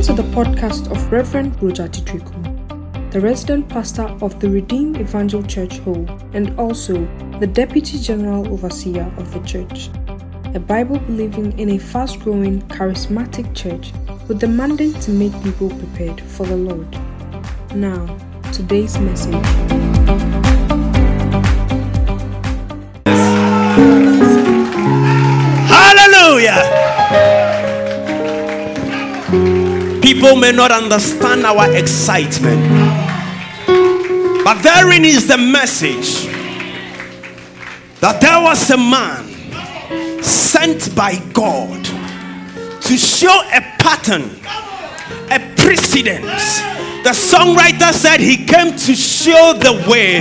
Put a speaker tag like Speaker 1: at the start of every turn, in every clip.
Speaker 1: Welcome to the podcast of Reverend Roger Titriku, the resident pastor of the Redeemed Evangel Church Hall and also the Deputy General Overseer of the church. A Bible believing in a fast growing, charismatic church with the mandate to make people prepared for the Lord. Now, today's message.
Speaker 2: Hallelujah. People may not understand our excitement, but therein is the message that there was a man sent by God to show a pattern, a precedence. The songwriter said he came to show the way.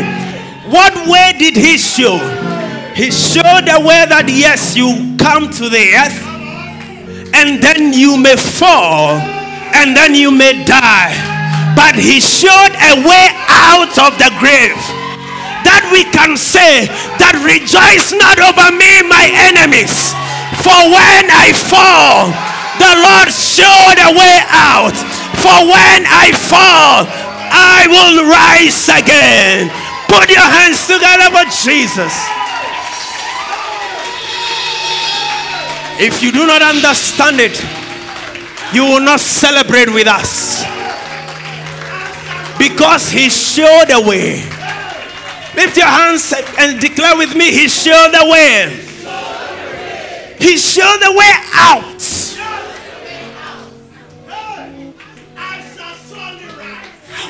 Speaker 2: What way did he show? He showed the way that yes, you come to the earth and then you may fall and then you may die. But he showed a way out of the grave that we can say that rejoice not over me my enemies for when i fall the lord showed a way out. For when i fall i will rise again. Put your hands together for jesus. If you do not understand it you will not celebrate with us because he showed a way Lift your hands and declare with me, He showed the way. He showed the way out.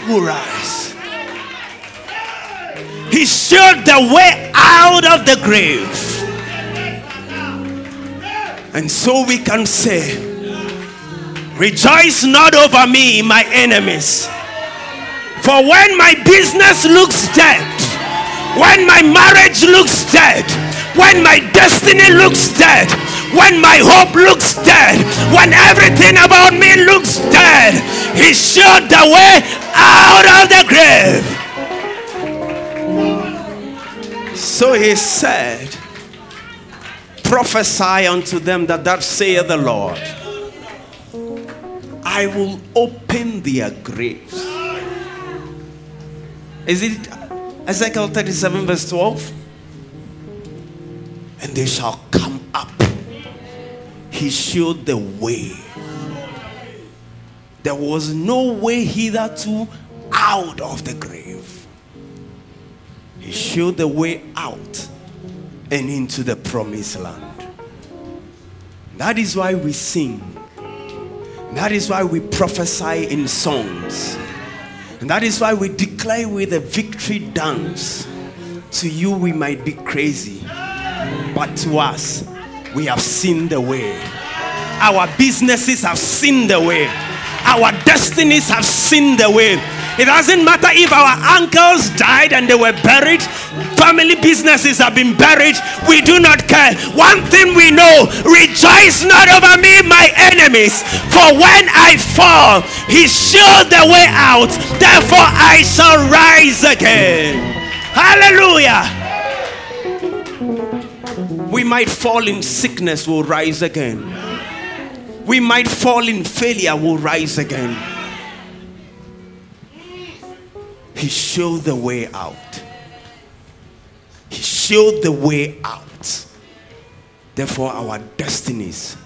Speaker 2: Will rise. He showed the way out of the grave. And so we can say, Rejoice not over me, my enemies. For when my business looks dead, when my marriage looks dead, when my destiny looks dead, when my hope looks dead, when everything about me looks dead, He showed the way out of the grave. So He said, Prophesy unto them that that saith the Lord. I will open their graves. Is it Ezekiel 37, verse 12. And they shall come up. He showed the way. There was no way hitherto out of the grave. He showed the way out and into the promised land. That is why we sing. That is why we prophesy in songs. And that is why we declare with a victory dance. To you, we might be crazy, but to us, we have seen the way. Our businesses have seen the way. Our destinies have seen the way. It doesn't matter if our uncles died and they were buried, family businesses have been buried. We do not care. One thing we know rejoice not over me, my enemies. For when I fall, he showed the way out. Therefore, I shall rise again. Hallelujah. We might fall in sickness, we'll rise again. We might fall in failure, we'll rise again. He showed the way out. He showed the way out. Therefore, our destinies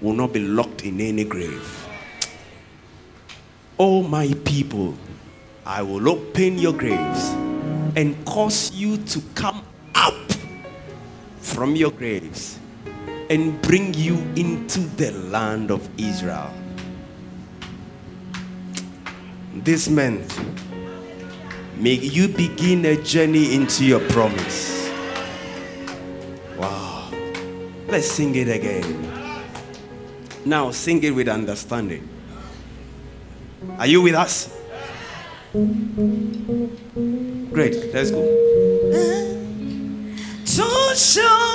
Speaker 2: will not be locked in any grave. Oh, my people, I will open your graves and cause you to come up from your graves and bring you into the land of Israel. This month, may you begin a journey into your promise. Wow. Let's sing it again. Now, sing it with understanding. Are you with us? Great, let's go.
Speaker 3: To show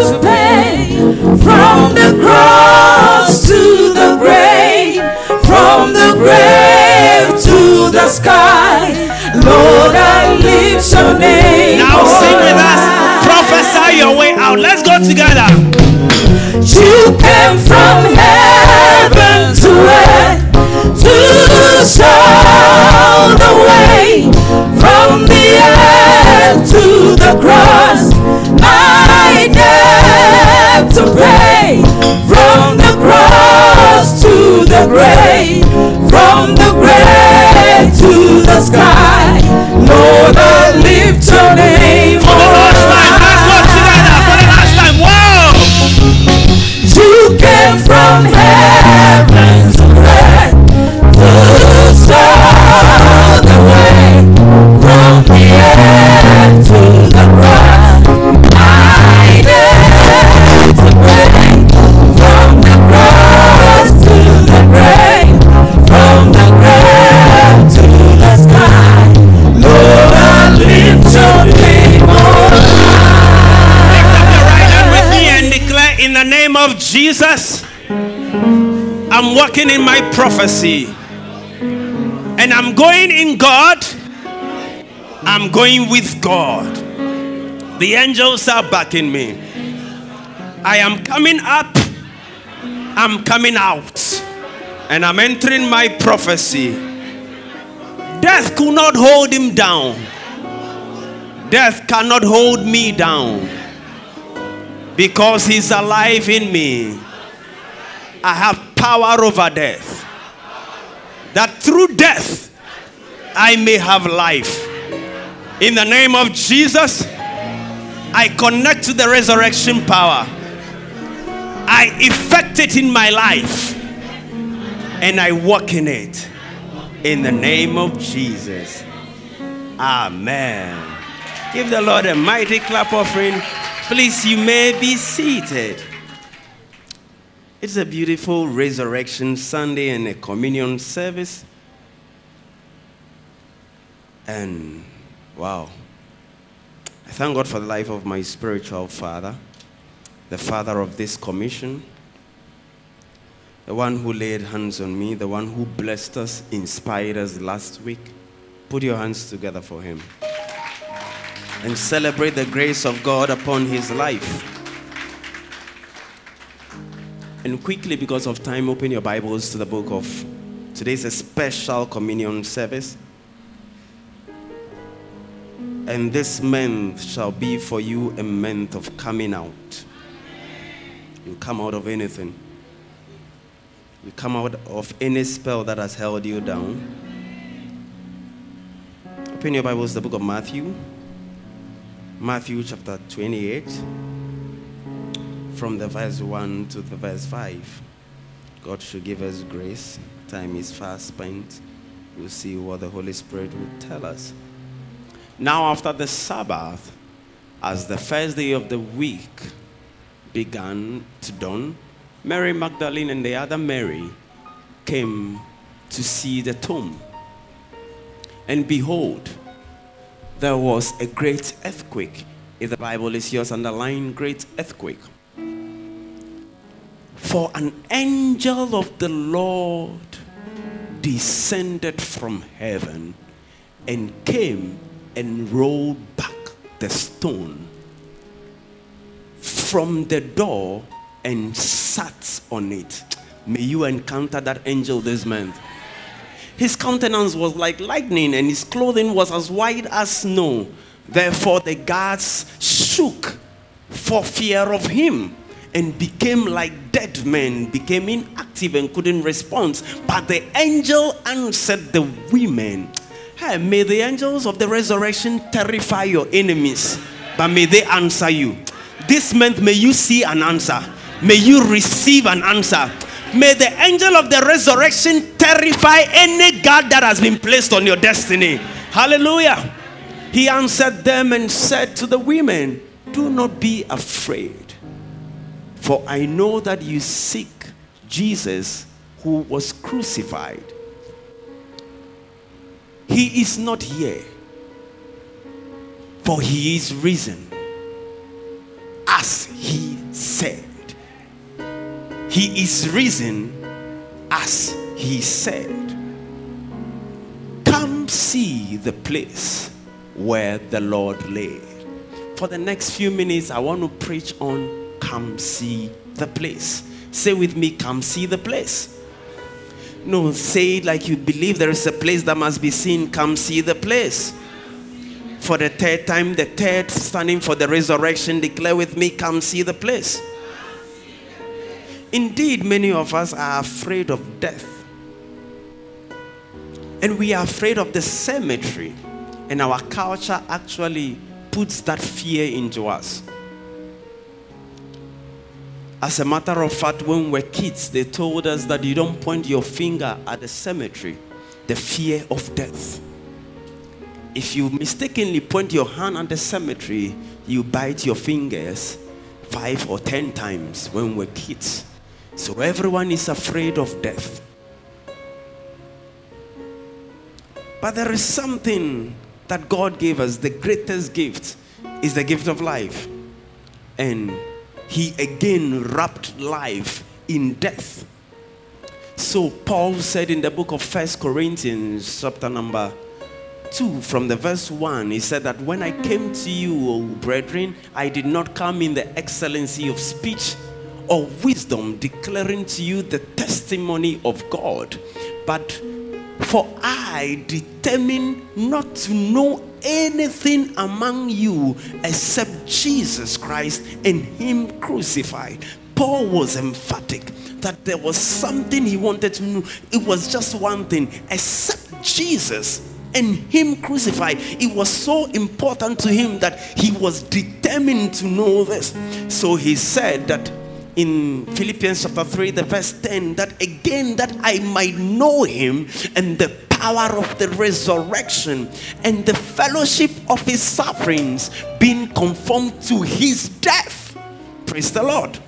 Speaker 3: to pay from the cross to the grave, from the grave to the sky. Lord, I your name. Now sing with us, prophesy your
Speaker 2: way out. Let's go together.
Speaker 3: You came from heaven to earth to show the way from the earth to the cross. Grave, from the grave to the sky. Lord, I lift your name.
Speaker 2: Of Jesus, I'm walking in my prophecy. And I'm going in God. I'm going with God. The angels are backing me. I am coming up. I'm coming out. And I'm entering my prophecy. Death could not hold him down. Death cannot hold me down because he's alive in me. I have power over death. That through death I may have life. In the name of Jesus, I connect to the resurrection power. I effect it in my life and I walk in it. In the name of Jesus. Amen. Give the Lord a mighty clap offering. Please, you may be seated. It's a beautiful resurrection Sunday and a communion service. And wow. I thank God for the life of my spiritual father, the father of this commission, the one who laid hands on me, the one who blessed us, inspired us last week. Put your hands together for him and celebrate the grace of God upon his life. And quickly, because of time, open your Bibles to the book of today's a special communion service. And this month shall be for you a month of coming out. You come out of anything. You come out of any spell that has held you down. Open your Bibles the book of Matthew. Matthew chapter 28, from the verse 1 to the verse 5. God should give us grace. Time is fast spent. We'll see what the Holy Spirit will tell us. Now, after the Sabbath, as the first day of the week began to dawn, Mary Magdalene and the other Mary came to see the tomb. And behold, there was a great earthquake. If the Bible is yours, underline great earthquake. For an angel of the Lord descended from heaven and came and rolled back the stone from the door and sat on it. May you encounter that angel this month. His countenance was like lightning, and his clothing was as white as snow. Therefore, the guards shook for fear of him and became like dead men, became inactive and couldn't respond. But the angel answered the women Hey, may the angels of the resurrection terrify your enemies, but may they answer you. This month, may you see an answer. May you receive an answer. May the angel of the resurrection terrify any God that has been placed on your destiny. Hallelujah. He answered them and said to the women, Do not be afraid, for I know that you seek Jesus who was crucified. He is not here, for he is risen, as he said. He is risen as he said. Come see the place where the Lord lay. For the next few minutes, I want to preach on come see the place. Say with me, come see the place. No, say it like you believe there is a place that must be seen. Come see the place. For the third time, the third standing for the resurrection, declare with me, come see the place. Indeed, many of us are afraid of death. And we are afraid of the cemetery. And our culture actually puts that fear into us. As a matter of fact, when we were kids, they told us that you don't point your finger at the cemetery, the fear of death. If you mistakenly point your hand at the cemetery, you bite your fingers five or ten times when we're kids. So everyone is afraid of death. But there is something that God gave us. The greatest gift is the gift of life. And he again wrapped life in death. So Paul said in the book of First Corinthians, chapter number 2, from the verse 1, he said that when I came to you, O brethren, I did not come in the excellency of speech or wisdom, declaring to you the testimony of God, but for I determined not to know anything among you except Jesus Christ and Him crucified. Paul was emphatic that there was something he wanted to know. It was just one thing, except Jesus and Him crucified. It was so important to him that he was determined to know this. So he said that in Philippians chapter 3, the verse 10, that again that I might know him and the power of the resurrection and the fellowship of his sufferings, being conformed to his death. Praise the Lord.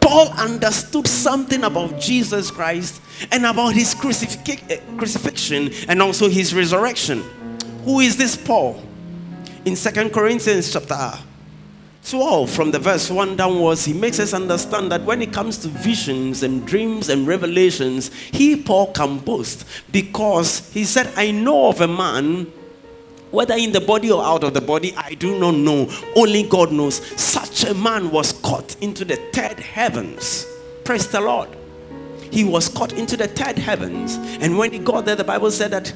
Speaker 2: Paul understood something about Jesus Christ and about his eh, crucifixion and also his resurrection. Who is this Paul? In Second Corinthians chapter 12, from the verse 1 downwards, he makes us understand that when it comes to visions and dreams and revelations, he, Paul, can boast because he said, I know of a man, whether in the body or out of the body, I do not know. Only God knows. Such a man was caught into the third heavens. Praise the Lord. He was caught into the third heavens. And when he got there, the Bible said that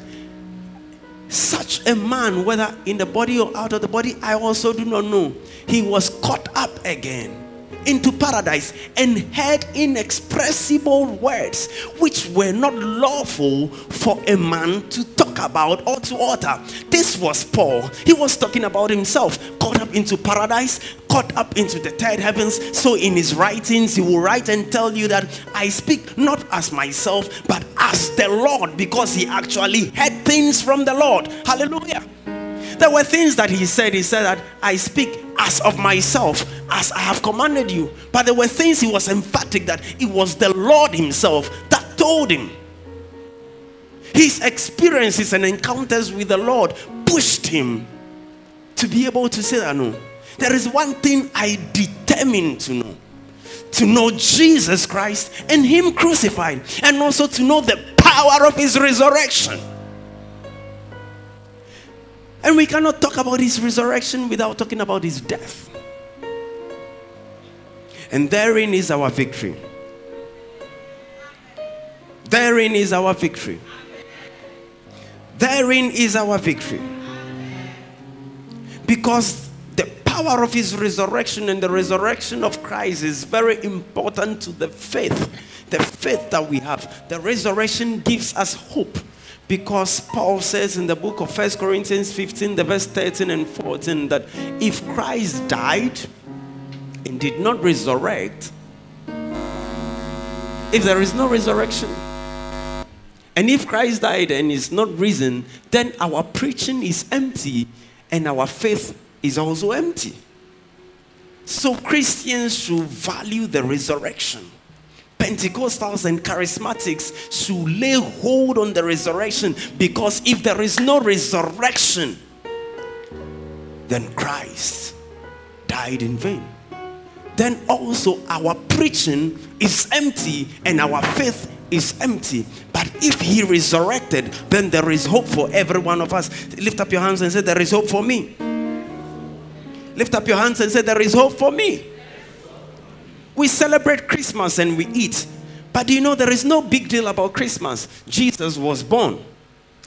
Speaker 2: such a man, whether in the body or out of the body, I also do not know. He was caught up again into paradise and heard inexpressible words which were not lawful for a man to talk about or to utter. This was Paul. He was talking about himself, caught up into paradise, caught up into the third heavens. So in his writings, he will write and tell you that I speak not as myself, but as the Lord, because he actually heard things from the Lord. Hallelujah. There were things that he said. He said that I speak as of myself, as I have commanded you. But there were things he was emphatic that it was the Lord himself that told him. His experiences and encounters with the Lord pushed him to be able to say that no. There is one thing I determined to know to know Jesus Christ and Him crucified, and also to know the power of His resurrection. And we cannot talk about his resurrection without talking about his death. And therein is our victory. Therein is our victory. Therein is our victory. Because the power of his resurrection and the resurrection of Christ is very important to the faith, the faith that we have. The resurrection gives us hope because Paul says in the book of First Corinthians 15, the verse 13 and 14, that if Christ died and did not resurrect, if there is no resurrection, and if Christ died and is not risen, then our preaching is empty and our faith is also empty. So Christians should value the resurrection. Pentecostals and charismatics should lay hold on the resurrection because if there is no resurrection, then Christ died in vain. Then also our preaching is empty and our faith is empty. But if he resurrected, then there is hope for every one of us. Lift up your hands and say, There is hope for me. Lift up your hands and say, There is hope for me. We celebrate Christmas and we eat. But you know, there is no big deal about Christmas. Jesus was born,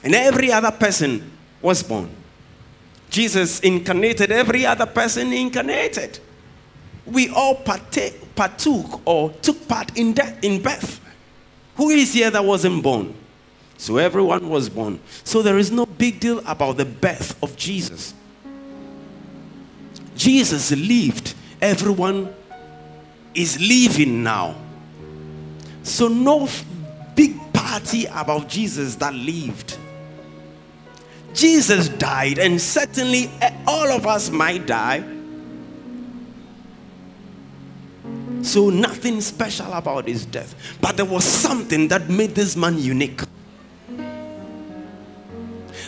Speaker 2: and every other person was born. Jesus incarnated, every other person incarnated. We all partake, partook or took part in death, in birth. Who is here that wasn't born? So everyone was born. So there is no big deal about the birth of Jesus. Jesus lived. Everyone is living now. So no big party about Jesus that lived. Jesus died, and certainly all of us might die. So, nothing special about his death. But there was something that made this man unique.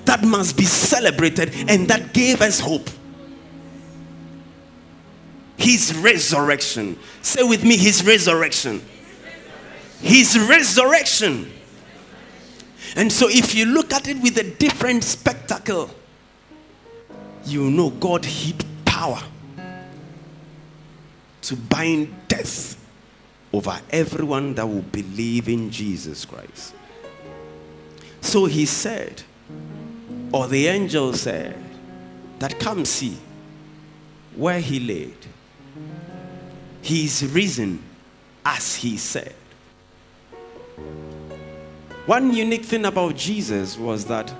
Speaker 2: That must be celebrated and that gave us hope. His resurrection. Say with me, his resurrection. His resurrection. And so, if you look at it with a different spectacle, you know God hid power to bind death over everyone that will believe in Jesus Christ. So he said, or the angel said, that come see where he laid. He is risen as he said. One unique thing about Jesus was that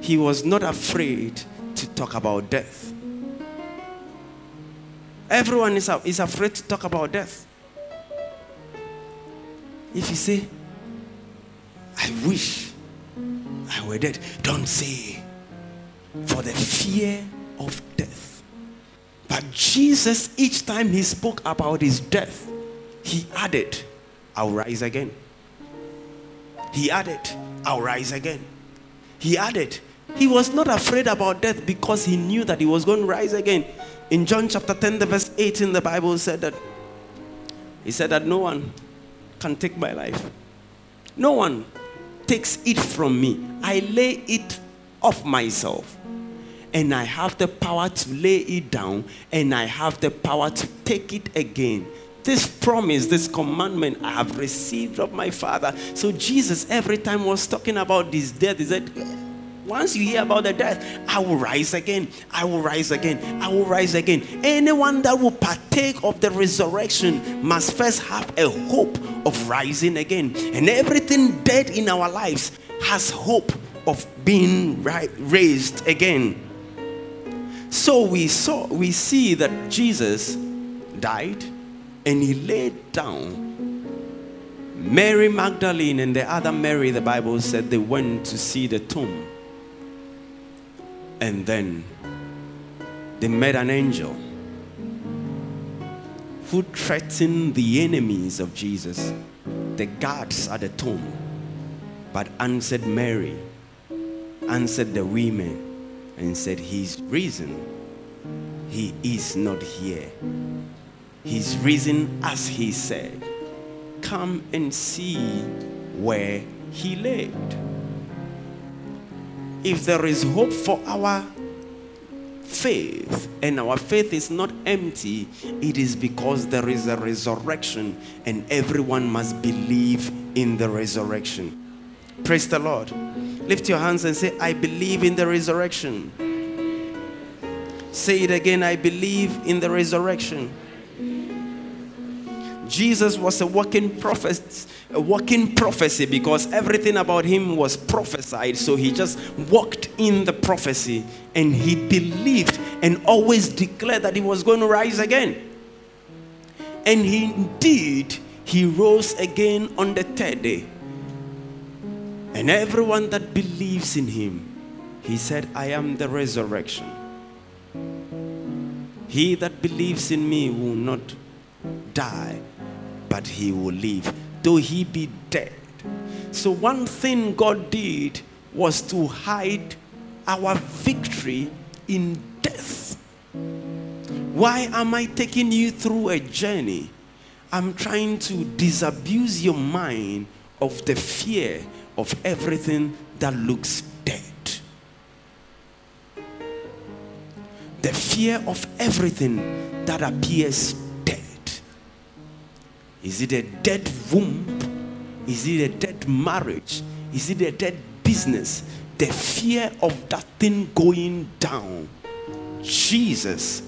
Speaker 2: he was not afraid to talk about death. Everyone is, is afraid to talk about death. If you say, I wish I were dead, don't say, for the fear of death. But Jesus, each time he spoke about his death, he added, I'll rise again. He added, I'll rise again. He added, he was not afraid about death because he knew that he was going to rise again. In John chapter 10, the verse 18, the Bible said that he said that no one can take my life. No one takes it from me. I lay it off myself. And I have the power to lay it down, and I have the power to take it again this promise, this commandment I have received of my Father. So Jesus, every time was talking about this death, he said, once you hear about the death, I will rise again. I will rise again. I will rise again. Anyone that will partake of the resurrection must first have a hope of rising again. And everything dead in our lives has hope of being raised again. So we saw we see that Jesus died and he laid down. Mary Magdalene and the other Mary, the Bible said they went to see the tomb. And then they met an angel who threatened the enemies of Jesus, the guards at the tomb, but answered Mary, answered the women, and said, He's risen. He is not here. He's risen as he said. Come and see where he laid. If there is hope for our faith and our faith is not empty, it is because there is a resurrection and everyone must believe in the resurrection. Praise the Lord. Lift your hands and say, I believe in the resurrection. Say it again, I believe in the resurrection. Jesus was a walking prophet, a prophecy because everything about him was prophesied. So he just walked in the prophecy and he believed and always declared that he was going to rise again. And he indeed he rose again on the third day. And everyone that believes in him, he said, I am the resurrection. He that believes in me will not die, but he will live, though he be dead. So, one thing God did was to hide our victory in death. Why am I taking you through a journey? I'm trying to disabuse your mind of the fear of everything that looks dead. The fear of everything that appears dead. Is it a dead womb? Is it a dead marriage? Is it a dead business? The fear of that thing going down. Jesus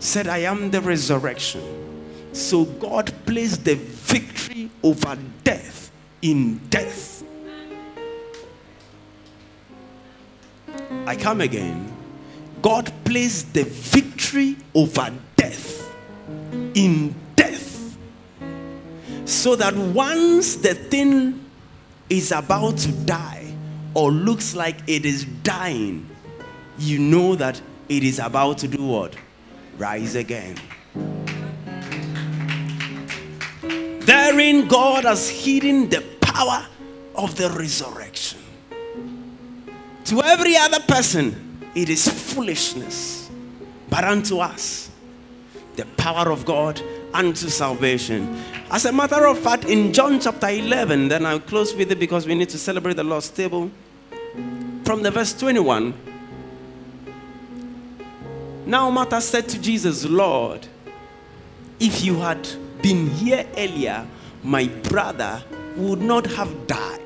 Speaker 2: said, I am the resurrection. So God placed the victory over death in death. I come again. God placed the victory over death in death. So that once the thing is about to die or looks like it is dying, you know that it is about to do what? Rise again. Therein, God has hidden the power of the resurrection. To every other person, it is foolishness. But unto us, the power of God unto salvation. As a matter of fact, in John chapter 11, then I'll close with it because we need to celebrate the Lord's table. From the verse 21, now Martha said to Jesus, Lord, if you had been here earlier, my brother would not have died.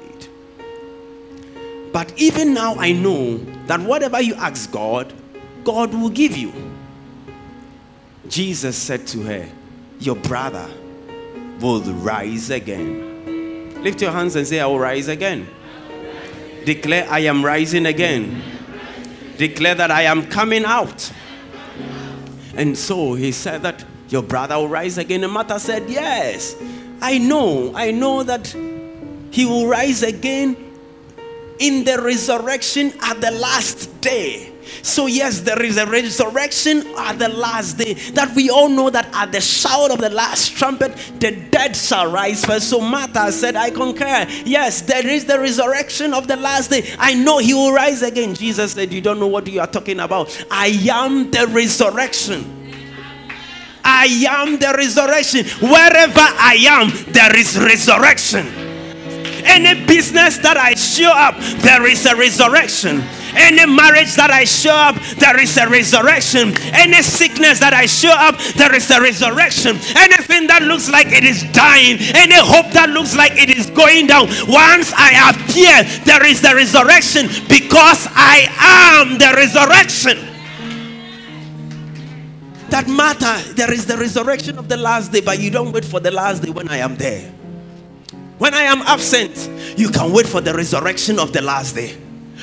Speaker 2: But even now I know that whatever you ask God, God will give you. Jesus said to her, Your brother will rise again. Lift your hands and say, I will rise again. Declare, I am rising again. Declare that I am coming out. And so he said that your brother will rise again. And Martha said, Yes, I know. I know that he will rise again in the resurrection at the last day. So, yes, there is a resurrection at the last day. That we all know that at the shout of the last trumpet, the dead shall rise first. So, Martha said, I concur. Yes, there is the resurrection of the last day. I know he will rise again. Jesus said, You don't know what you are talking about. I am the resurrection. I am the resurrection. Wherever I am, there is resurrection. Any business that I show up, there is a resurrection. Any marriage that I show up, there is a resurrection. Any sickness that I show up, there is a resurrection. Anything that looks like it is dying, any hope that looks like it is going down, once I appear, there is the resurrection because I am the resurrection that matter. There is the resurrection of the last day, but you don't wait for the last day when I am there. When I am absent, you can wait for the resurrection of the last day.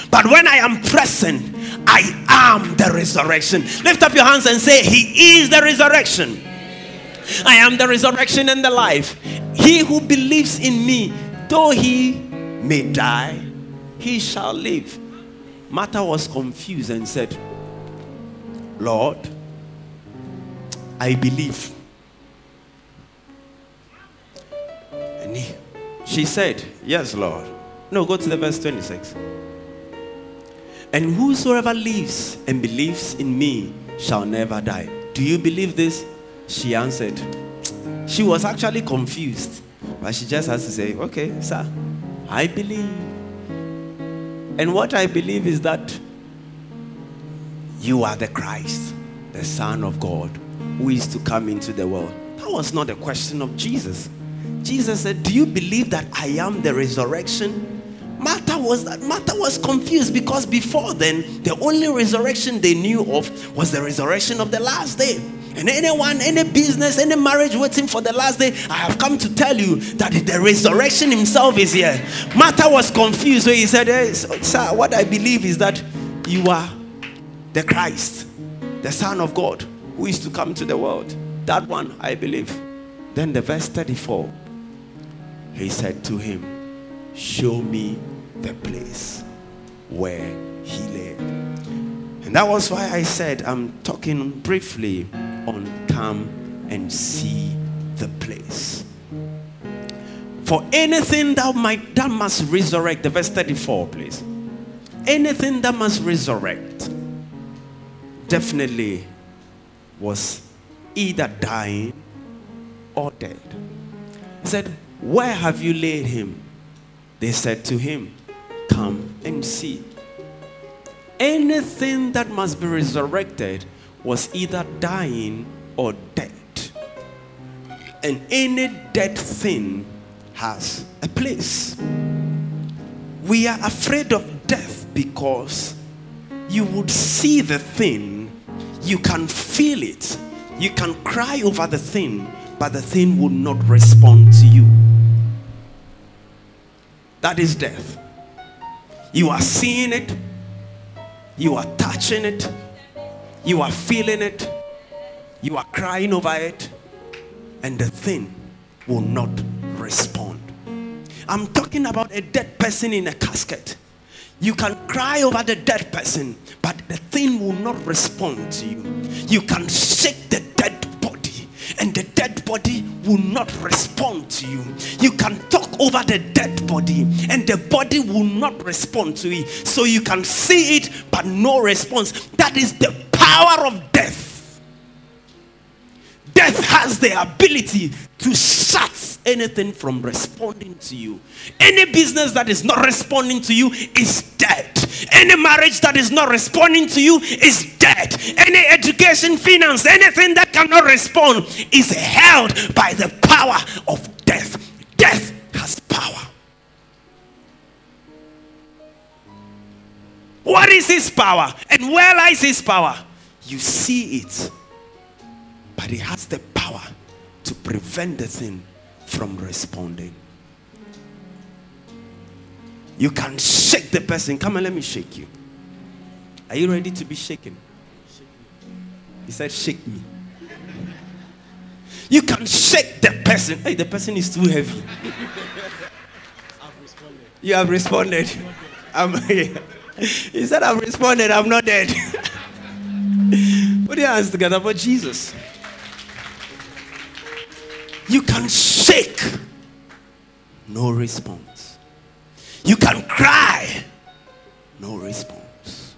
Speaker 2: But when I am present, I am the resurrection. Lift up your hands and say, He is the resurrection. I am the resurrection and the life. He who believes in me, though he may die, he shall live. Martha was confused and said, Lord, I believe. And he, she said, Yes, Lord. No, go to the verse 26. And whosoever lives and believes in me shall never die. Do you believe this? She answered. She was actually confused, but she just has to say, Okay, sir, I believe. And what I believe is that you are the Christ, the Son of God, who is to come into the world. That was not a question of Jesus. Jesus said, Do you believe that I am the resurrection? Martha was that Martha was confused because before then the only resurrection they knew of was the resurrection of the last day. And anyone, any business, any marriage waiting for the last day, I have come to tell you that the resurrection himself is here. Martha was confused. So he said, hey, Sir, what I believe is that you are the Christ, the Son of God, who is to come to the world. That one, I believe. Then the verse 34, he said to him, Show me the place where he lay. And that was why I said I'm talking briefly on come and see the place. For anything that might that must resurrect, the verse 34, please. Anything that must resurrect definitely was either dying or dead. He said, Where have you laid him? They said to him, Come and see. Anything that must be resurrected was either dying or dead. And any dead thing has a place. We are afraid of death because you would see the thing, you can feel it, you can cry over the thing, but the thing will not respond to you. That is death. You are seeing it, you are touching it, you are feeling it, you are crying over it, and the thing will not respond. I'm talking about a dead person in a casket. You can cry over the dead person, but the thing will not respond to you. You can shake the dead body, and the dead body will not respond to you. You can talk over the dead body, and the body will not respond to it. So you can see it, but no response. That is the power of death. Death has the ability to shut anything from responding to you. Any business that is not responding to you is dead. Any marriage that is not responding to you is dead. Any education, finance, anything that cannot respond is held by the power of death. Death has power. What is his power? And where lies his power? You see it but he has the power to prevent the thing from responding. You can shake the person. Come and let me shake you. Are you ready to be shaken? He said, Shake me. You can shake the person. Hey, the person is too heavy. You have responded. I'm, he said, I've responded. I'm not dead. Put your hands together for Jesus. You can shake, no response. You can cry, no response.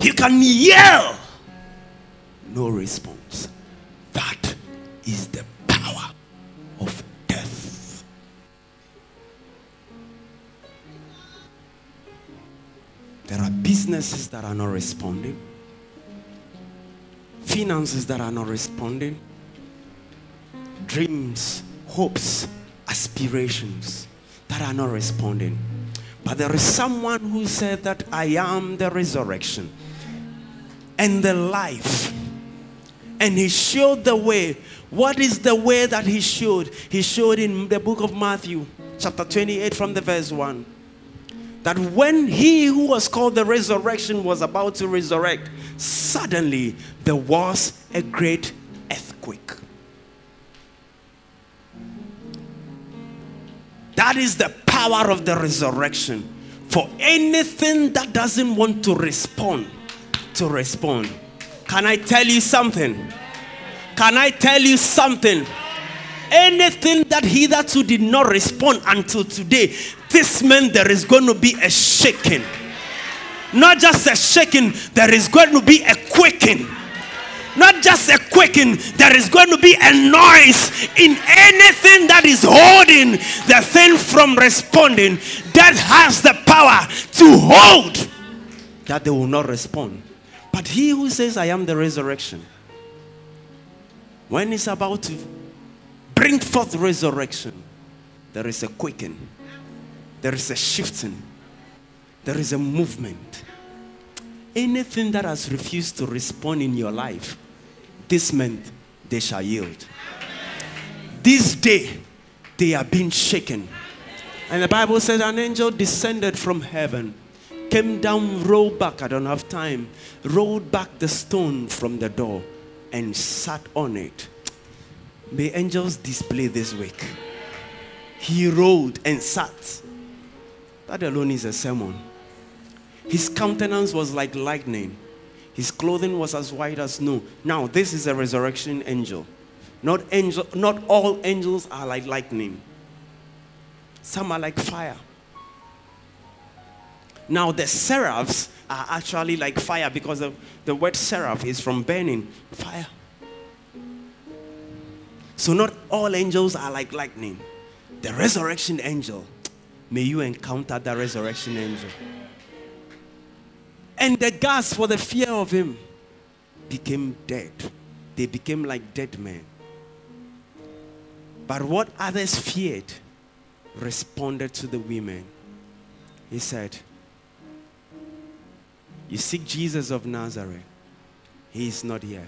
Speaker 2: You can yell, no response. That is the power of death. There are businesses that are not responding, finances that are not responding dreams, hopes, aspirations that are not responding. But there is someone who said that I am the resurrection and the life. And he showed the way. What is the way that he showed? He showed in the book of Matthew, chapter 28, from the verse 1. That when he who was called the resurrection was about to resurrect, suddenly there was a great earthquake. That is the power of the resurrection. For anything that doesn't want to respond, to respond. Can I tell you something? Can I tell you something? Anything that hitherto did not respond until today, this meant there is going to be a shaking. Not just a shaking, there is going to be a quaking not just a quaking, there is going to be a noise in anything that is holding the thing from responding. That has the power to hold that they will not respond. But he who says, I am the resurrection, when he's about to bring forth resurrection, there is a quaking, there is a shifting, there is a movement. Anything that has refused to respond in your life, this month they shall yield. This day they are being shaken. And the Bible says an angel descended from heaven, came down, rolled back, I don't have time, rolled back the stone from the door and sat on it. May angels display this week. He rolled and sat. That alone is a sermon. His countenance was like lightning his clothing was as white as snow. Now, this is a resurrection angel. Not, angel, not all angels are like lightning, some are like fire. Now, the seraphs are actually like fire because the, the word seraph is from burning fire. So, not all angels are like lightning. The resurrection angel, may you encounter the resurrection angel. And the guards, for the fear of him, became dead. They became like dead men. But what others feared responded to the women. He said, You seek Jesus of Nazareth. He is not here.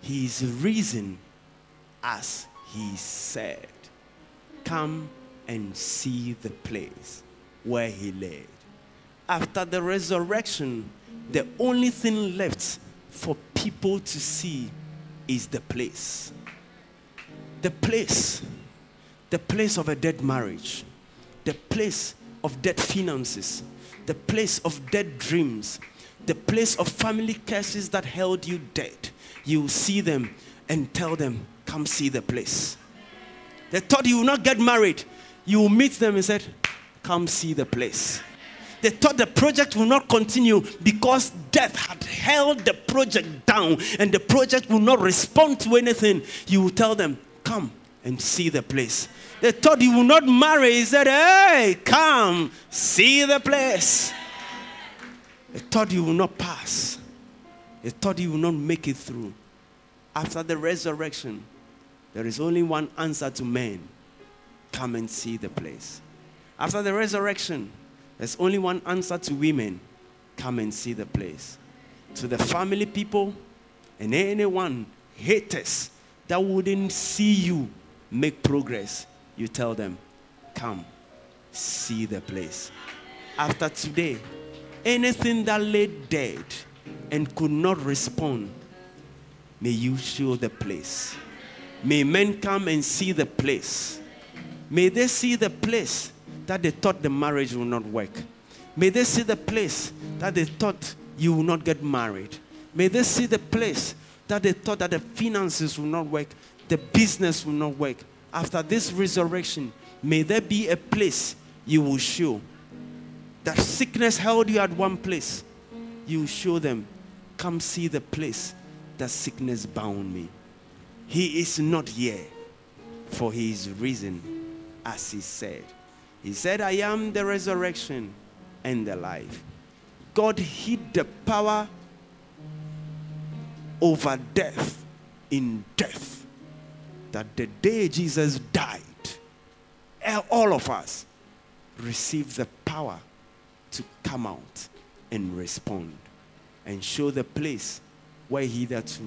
Speaker 2: He is risen as he said. Come and see the place where he lay. After the resurrection, the only thing left for people to see is the place. The place. The place of a dead marriage. The place of dead finances. The place of dead dreams. The place of family curses that held you dead. You see them and tell them, Come see the place. They thought you will not get married. You will meet them and said, Come see the place. They thought the project will not continue because death had held the project down and the project will not respond to anything. You will tell them, Come and see the place. They thought you will not marry. He said, Hey, come, see the place. They thought you will not pass. They thought you will not make it through. After the resurrection, there is only one answer to men come and see the place. After the resurrection, there's only one answer to women come and see the place. To the family people and anyone, haters that wouldn't see you make progress, you tell them, come see the place. After today, anything that lay dead and could not respond, may you show the place. May men come and see the place. May they see the place that they thought the marriage will not work. May they see the place that they thought you will not get married. May they see the place that they thought that the finances will not work, the business will not work. After this resurrection, may there be a place you will show. That sickness held you at one place, you show them, come see the place that sickness bound me. He is not here, for he is risen, as he said. He said, I am the resurrection and the life. God hid the power over death in death. That the day Jesus died, all of us received the power to come out and respond and show the place where hitherto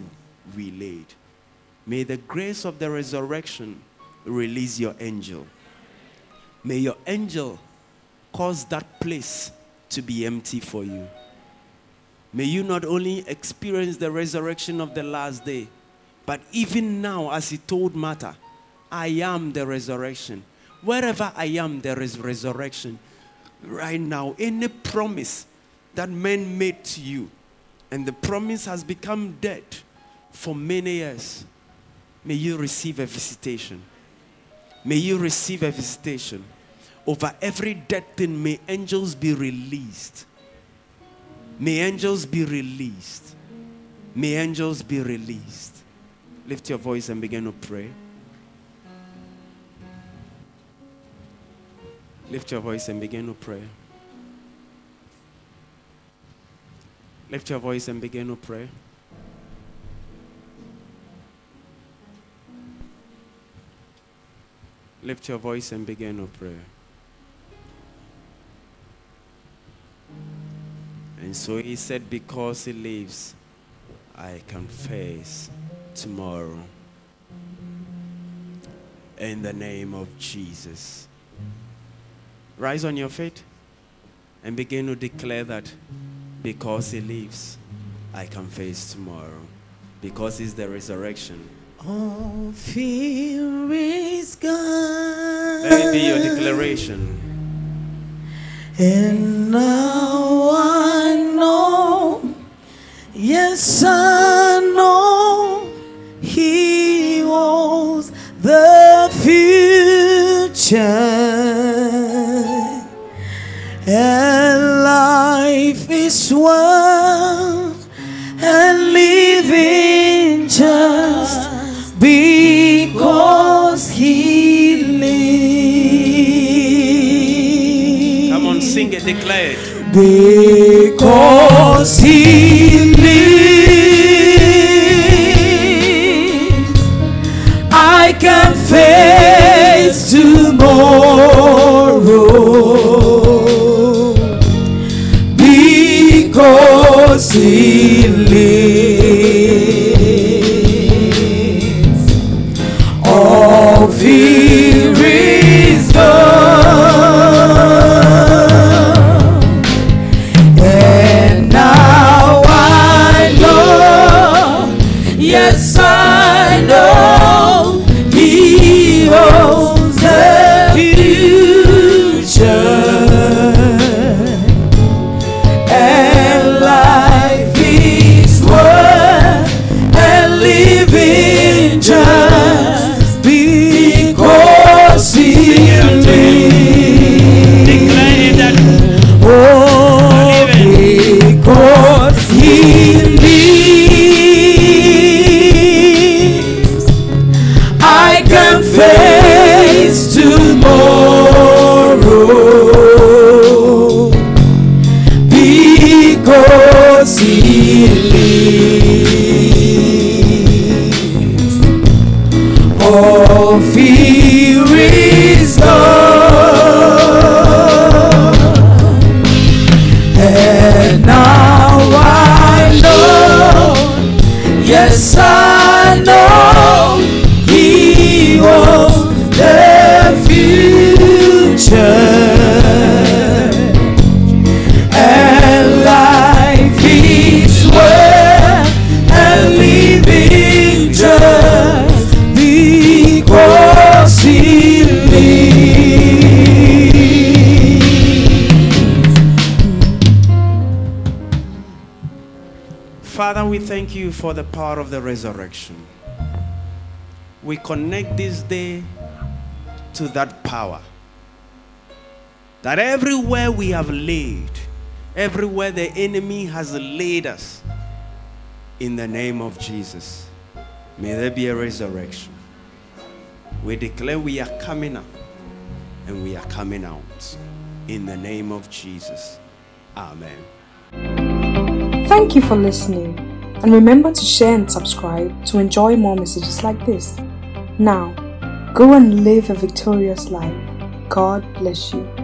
Speaker 2: we laid. May the grace of the resurrection release your angel. May your angel cause that place to be empty for you. May you not only experience the resurrection of the last day, but even now, as he told Martha, I am the resurrection. Wherever I am, there is resurrection. Right now, any promise that men made to you, and the promise has become dead for many years, May you receive a visitation. May you receive a visitation. Over every dead thing, may angels be released. May angels be released. May angels be released. Lift your voice and begin to pray. Lift your voice and begin to pray. Lift your voice and begin to pray. Lift your voice and begin to pray. And so he said, Because he lives, I can face tomorrow. In the name of Jesus. Rise on your feet and begin to declare that because he lives, I can face tomorrow. Because he's the resurrection.
Speaker 3: All fear is gone.
Speaker 2: Let it be your declaration.
Speaker 3: And now I yes, I know He holds the future. And life is worth and living just because He lives.
Speaker 2: Come on, sing it, declare it.
Speaker 3: Because he yes I
Speaker 2: for the power of the resurrection. We connect this day to that power. That everywhere we have laid, everywhere the enemy has laid us, in the name of Jesus, may there be a resurrection. We declare we are coming up and we are coming out. In the name of Jesus. Amen.
Speaker 1: Thank you for listening, and remember to share and subscribe to enjoy more messages like this. Now, go and live a victorious life. God bless you.